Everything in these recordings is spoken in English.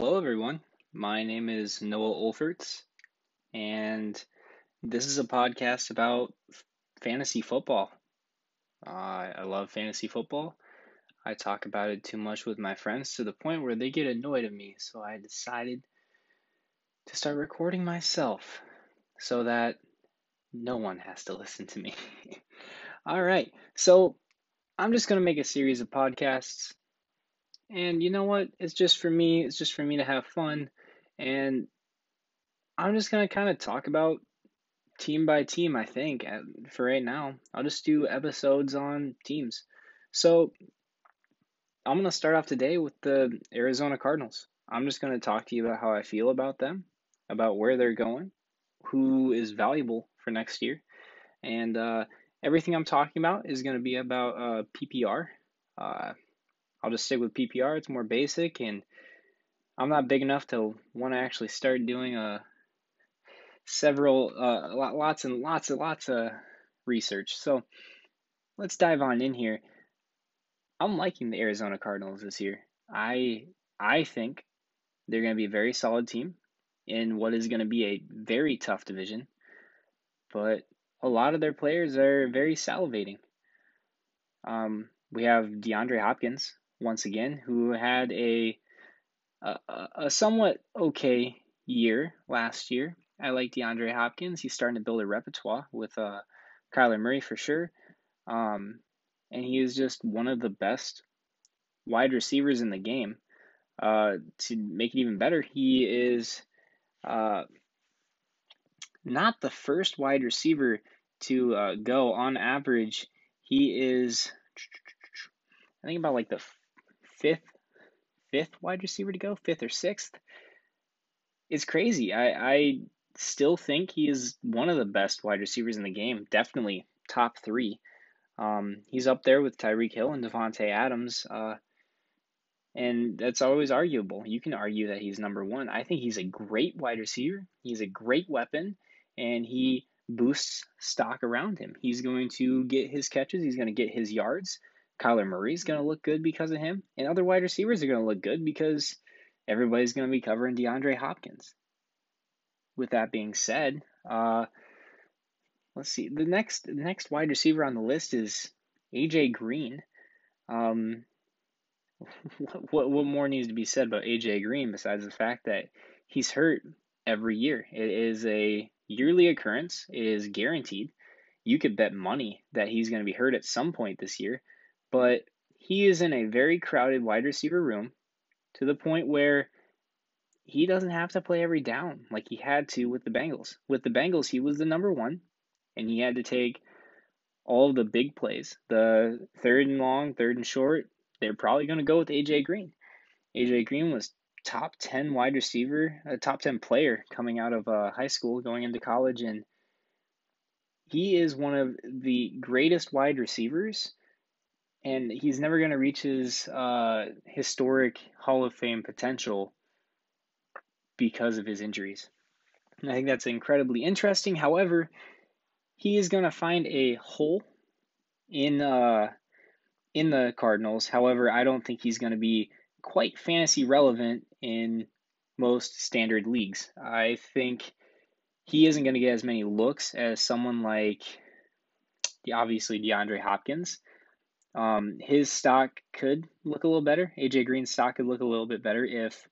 Hello, everyone. My name is Noah Olferts, and this is a podcast about fantasy football. Uh, I love fantasy football. I talk about it too much with my friends to the point where they get annoyed at me, so I decided to start recording myself so that no one has to listen to me. All right, so I'm just going to make a series of podcasts and you know what? It's just for me. It's just for me to have fun. And I'm just going to kind of talk about team by team, I think, for right now. I'll just do episodes on teams. So I'm going to start off today with the Arizona Cardinals. I'm just going to talk to you about how I feel about them, about where they're going, who is valuable for next year. And uh, everything I'm talking about is going to be about uh, PPR. Uh, I'll just stick with PPR. It's more basic, and I'm not big enough to want to actually start doing a uh, several uh, lots and lots and lots of research. So let's dive on in here. I'm liking the Arizona Cardinals this year. I I think they're going to be a very solid team in what is going to be a very tough division. But a lot of their players are very salivating. Um, we have DeAndre Hopkins, once again, who had a, a, a somewhat okay year last year. I like DeAndre Hopkins. He's starting to build a repertoire with uh, Kyler Murray for sure. Um, and he is just one of the best wide receivers in the game. Uh, to make it even better, he is uh, not the first wide receiver to uh, go on average. He is, I think, about like the fifth fifth wide receiver to go, fifth or sixth. It's crazy. I, I still think he is one of the best wide receivers in the game. Definitely top three. Um, he's up there with Tyreek Hill and Davante Adams. Uh, and that's always arguable. You can argue that he's number one. I think he's a great wide receiver. He's a great weapon, and he boosts stock around him. He's going to get his catches. He's going to get his yards. Kyler Murray's going to look good because of him, and other wide receivers are going to look good because everybody's going to be covering DeAndre Hopkins. With that being said, uh, let's see. The next the next wide receiver on the list is AJ Green. Um, what what more needs to be said about AJ Green besides the fact that he's hurt every year? It is a yearly occurrence. It is guaranteed. You could bet money that he's going to be hurt at some point this year but he is in a very crowded wide receiver room to the point where he doesn't have to play every down like he had to with the Bengals. With the Bengals, he was the number one, and he had to take all of the big plays. The third and long, third and short, they're probably going to go with AJ Green. AJ Green was top 10 wide receiver, a top 10 player coming out of uh, high school, going into college, and he is one of the greatest wide receivers and he's never going to reach his uh, historic Hall of Fame potential because of his injuries. And I think that's incredibly interesting. However, he is going to find a hole in uh, in the Cardinals. However, I don't think he's going to be quite fantasy relevant in most standard leagues. I think he isn't going to get as many looks as someone like obviously DeAndre Hopkins. Um, his stock could look a little better. AJ Green's stock could look a little bit better if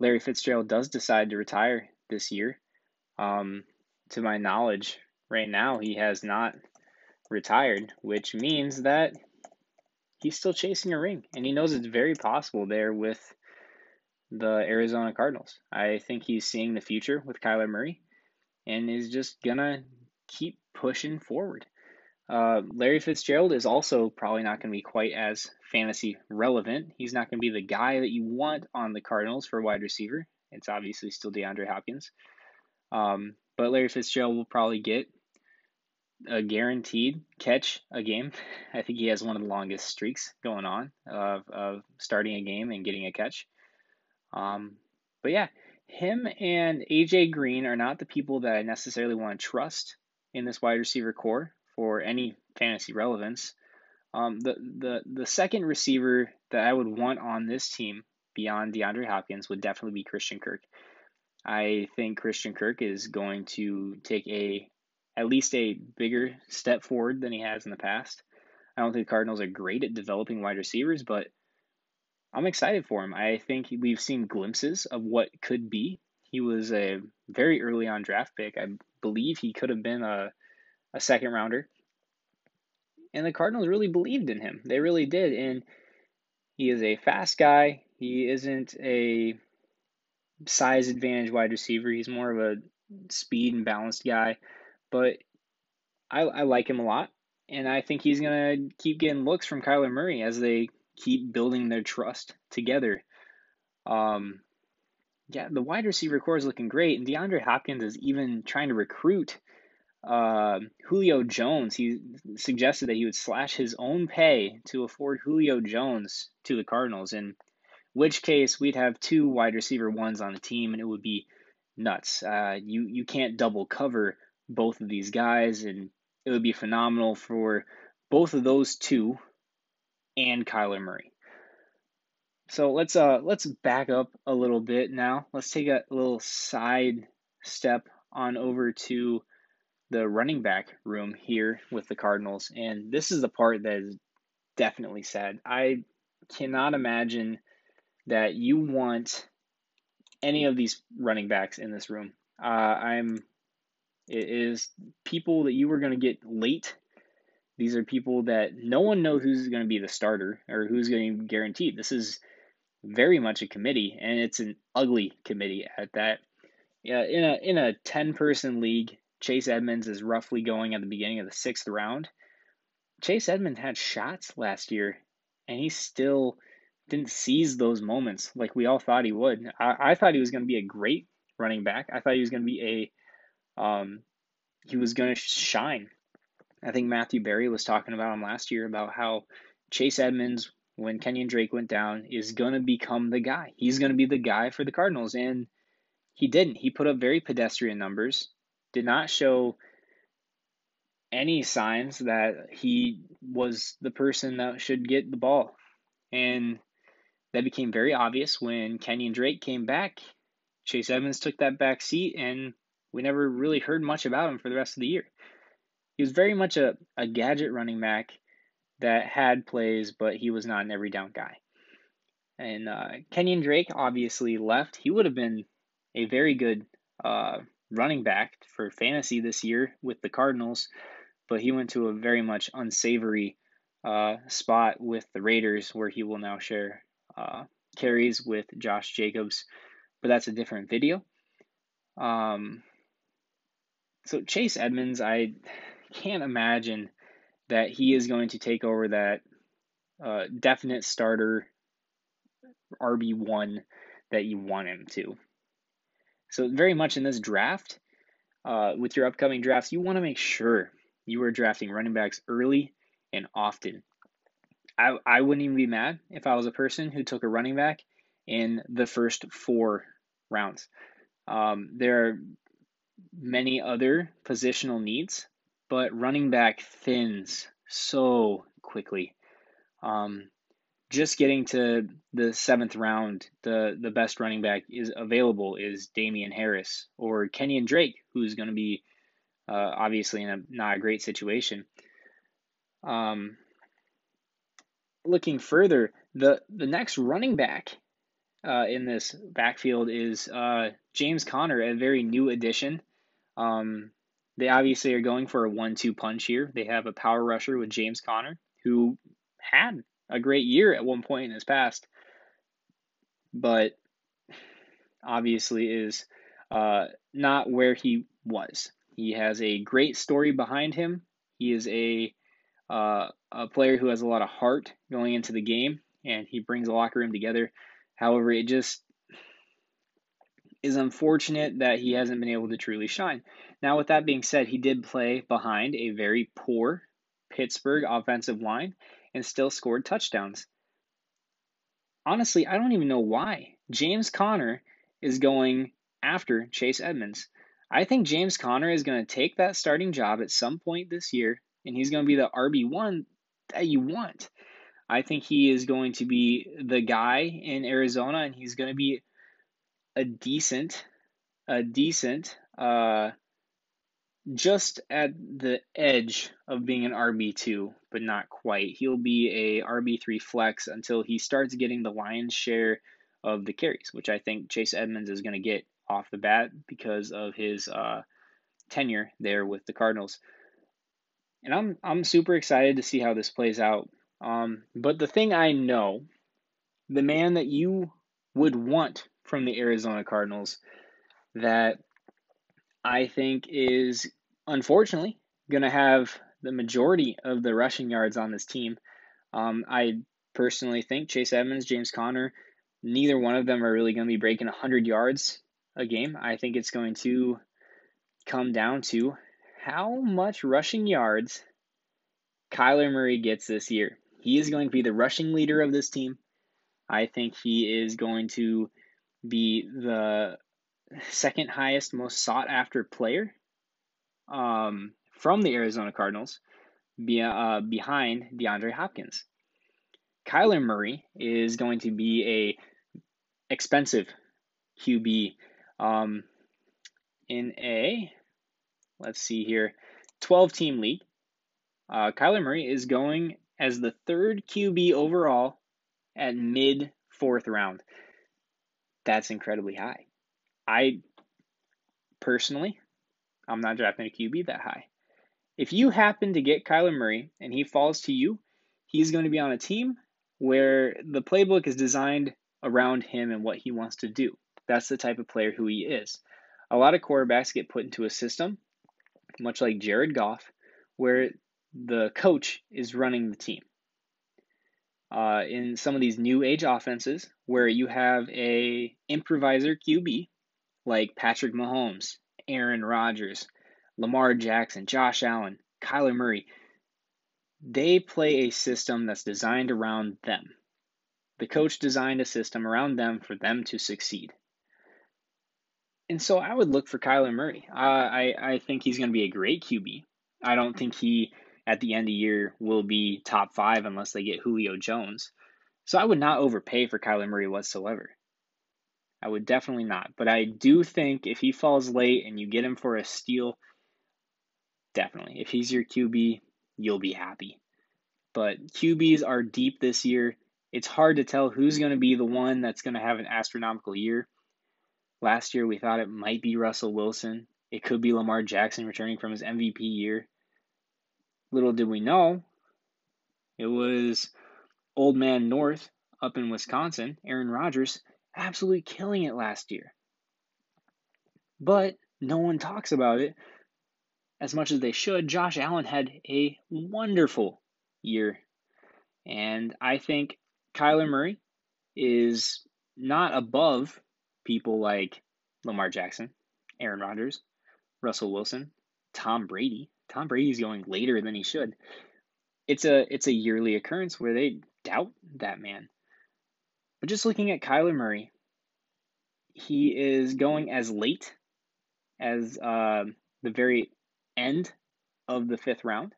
Larry Fitzgerald does decide to retire this year. Um, to my knowledge, right now he has not retired, which means that he's still chasing a ring, and he knows it's very possible there with the Arizona Cardinals. I think he's seeing the future with Kyler Murray, and is just gonna keep pushing forward. Uh, Larry Fitzgerald is also probably not going to be quite as fantasy relevant. He's not going to be the guy that you want on the Cardinals for wide receiver. It's obviously still DeAndre Hopkins. Um, but Larry Fitzgerald will probably get a guaranteed catch a game. I think he has one of the longest streaks going on of, of starting a game and getting a catch. Um, but yeah, him and AJ Green are not the people that I necessarily want to trust in this wide receiver corps for any fantasy relevance. Um, the, the, the second receiver that I would want on this team beyond DeAndre Hopkins would definitely be Christian Kirk. I think Christian Kirk is going to take a at least a bigger step forward than he has in the past. I don't think the Cardinals are great at developing wide receivers, but I'm excited for him. I think we've seen glimpses of what could be. He was a very early on draft pick. I believe he could have been a, a second rounder. And the Cardinals really believed in him. They really did. And he is a fast guy. He isn't a size advantage wide receiver. He's more of a speed and balanced guy. But I, I like him a lot. And I think he's going to keep getting looks from Kyler Murray as they keep building their trust together. Um, yeah, the wide receiver corps is looking great. And DeAndre Hopkins is even trying to recruit uh, Julio Jones. He suggested that he would slash his own pay to afford Julio Jones to the Cardinals. In which case, we'd have two wide receiver ones on the team, and it would be nuts. Uh, you you can't double cover both of these guys, and it would be phenomenal for both of those two and Kyler Murray. So let's uh let's back up a little bit now. Let's take a little side step on over to the running back room here with the Cardinals. And this is the part that is definitely sad. I cannot imagine that you want any of these running backs in this room. Uh, I'm it is people that you were going to get late. These are people that no one knows who's going to be the starter or who's going to be guaranteed. This is very much a committee, and it's an ugly committee at that. Yeah, in a in a ten person league, Chase Edmonds is roughly going at the beginning of the sixth round. Chase Edmonds had shots last year, and he still didn't seize those moments like we all thought he would. I, I thought he was going to be a great running back. I thought he was going to be a, um, he was going to shine. I think Matthew Berry was talking about him last year about how Chase Edmonds, when Kenyan Drake went down, is going to become the guy. He's going to be the guy for the Cardinals. And he didn't. He put up very pedestrian numbers did not show any signs that he was the person that should get the ball. And that became very obvious when Kenyan Drake came back. Chase Edmonds took that back seat, and we never really heard much about him for the rest of the year. He was very much a, a gadget running back that had plays, but he was not an every down guy. And uh, Kenyan Drake obviously left. He would have been a very good uh, running back for fantasy this year with the Cardinals, but he went to a very much unsavory uh, spot with the Raiders where he will now share uh, carries with Josh Jacobs, but that's a different video. Um, so Chase Edmonds, I can't imagine that he is going to take over that uh, definite starter RB1 that you want him to. So, very much in this draft, uh, with your upcoming drafts, you want to make sure you are drafting running backs early and often. I, I wouldn't even be mad if I was a person who took a running back in the first four rounds. Um, there are many other positional needs, but running back thins so quickly. Um, just getting to the seventh round, the the best running back is available is Damien Harris or Kenyan Drake, who's going to be uh, obviously in a not a great situation. Um, looking further, the the next running back uh, in this backfield is uh, James Conner, a very new addition. Um, they obviously are going for a one-two punch here. They have a power rusher with James Conner, who had a great year at one point in his past, but obviously is uh, not where he was. He has a great story behind him. He is a uh, a player who has a lot of heart going into the game, and he brings the locker room together. However, it just is unfortunate that he hasn't been able to truly shine. Now, with that being said, he did play behind a very poor Pittsburgh offensive line, and still scored touchdowns. Honestly, I don't even know why. James Conner is going after Chase Edmonds. I think James Conner is going to take that starting job at some point this year, and he's going to be the RB1 that you want. I think he is going to be the guy in Arizona, and he's going to be a decent, a decent, uh, just at the edge of being an RB2, but not quite. He'll be a RB3 flex until he starts getting the lion's share of the carries, which I think Chase Edmonds is going to get off the bat because of his uh, tenure there with the Cardinals. And I'm I'm super excited to see how this plays out. Um, but the thing I know, the man that you would want from the Arizona Cardinals that I think is unfortunately going to have the majority of the rushing yards on this team. Um, I personally think Chase Edmonds, James Conner, neither one of them are really going to be breaking 100 yards a game. I think it's going to come down to how much rushing yards Kyler Murray gets this year. He is going to be the rushing leader of this team. I think he is going to be the second highest, most sought after player um, from the Arizona Cardinals be, uh, behind DeAndre Hopkins. Kyler Murray is going to be a expensive QB um, in a let's see here 12 team league. Uh, Kyler Murray is going as the third QB overall at mid fourth round. That's incredibly high. I personally, I'm not drafting a QB that high. If you happen to get Kyler Murray and he falls to you, he's going to be on a team where the playbook is designed around him and what he wants to do. That's the type of player who he is. A lot of quarterbacks get put into a system, much like Jared Goff, where the coach is running the team. Uh, in some of these new age offenses, where you have a improviser QB like Patrick Mahomes, Aaron Rodgers, Lamar Jackson, Josh Allen, Kyler Murray, they play a system that's designed around them. The coach designed a system around them for them to succeed. And so I would look for Kyler Murray. Uh, I, I think he's going to be a great QB. I don't think he, at the end of the year, will be top five unless they get Julio Jones. So I would not overpay for Kyler Murray whatsoever. I would definitely not. But I do think if he falls late and you get him for a steal, definitely. If he's your QB, you'll be happy. But QBs are deep this year. It's hard to tell who's going to be the one that's going to have an astronomical year. Last year, we thought it might be Russell Wilson. It could be Lamar Jackson returning from his MVP year. Little did we know, it was Old Man North up in Wisconsin, Aaron Rodgers, absolutely killing it last year. But no one talks about it as much as they should. Josh Allen had a wonderful year. And I think Kyler Murray is not above people like Lamar Jackson, Aaron Rodgers, Russell Wilson, Tom Brady. Tom Brady's going later than he should. It's a it's a yearly occurrence where they doubt that man. But just looking at Kyler Murray, he is going as late as uh, the very end of the fifth round,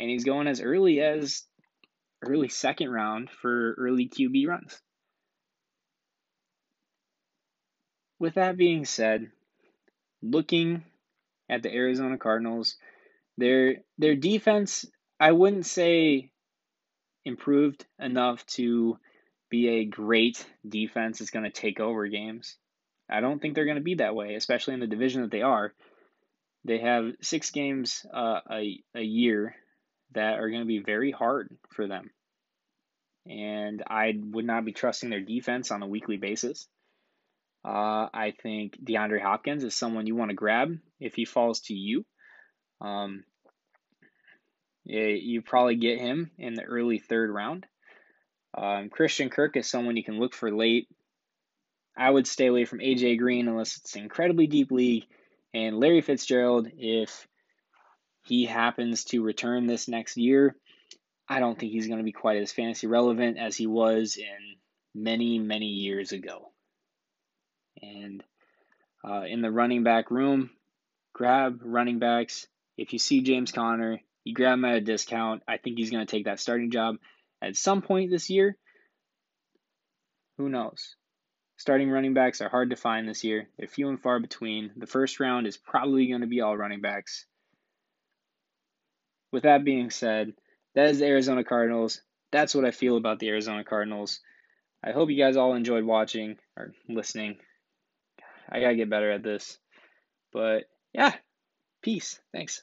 and he's going as early as early second round for early QB runs. With that being said, looking at the Arizona Cardinals, their their defense, I wouldn't say improved enough to be a great defense that's going to take over games. I don't think they're going to be that way, especially in the division that they are. They have six games uh, a, a year that are going to be very hard for them. And I would not be trusting their defense on a weekly basis. Uh, I think DeAndre Hopkins is someone you want to grab if he falls to you. Um, you probably get him in the early third round. Um, Christian Kirk is someone you can look for late. I would stay away from AJ Green unless it's an incredibly deep league. And Larry Fitzgerald, if he happens to return this next year, I don't think he's going to be quite as fantasy relevant as he was in many, many years ago. And uh, in the running back room, grab running backs. If you see James Conner, you grab him at a discount. I think he's going to take that starting job. At some point this year. Who knows? Starting running backs are hard to find this year. They're few and far between. The first round is probably going to be all running backs. With that being said, that is the Arizona Cardinals. That's what I feel about the Arizona Cardinals. I hope you guys all enjoyed watching or listening. I got to get better at this. But yeah, peace. Thanks.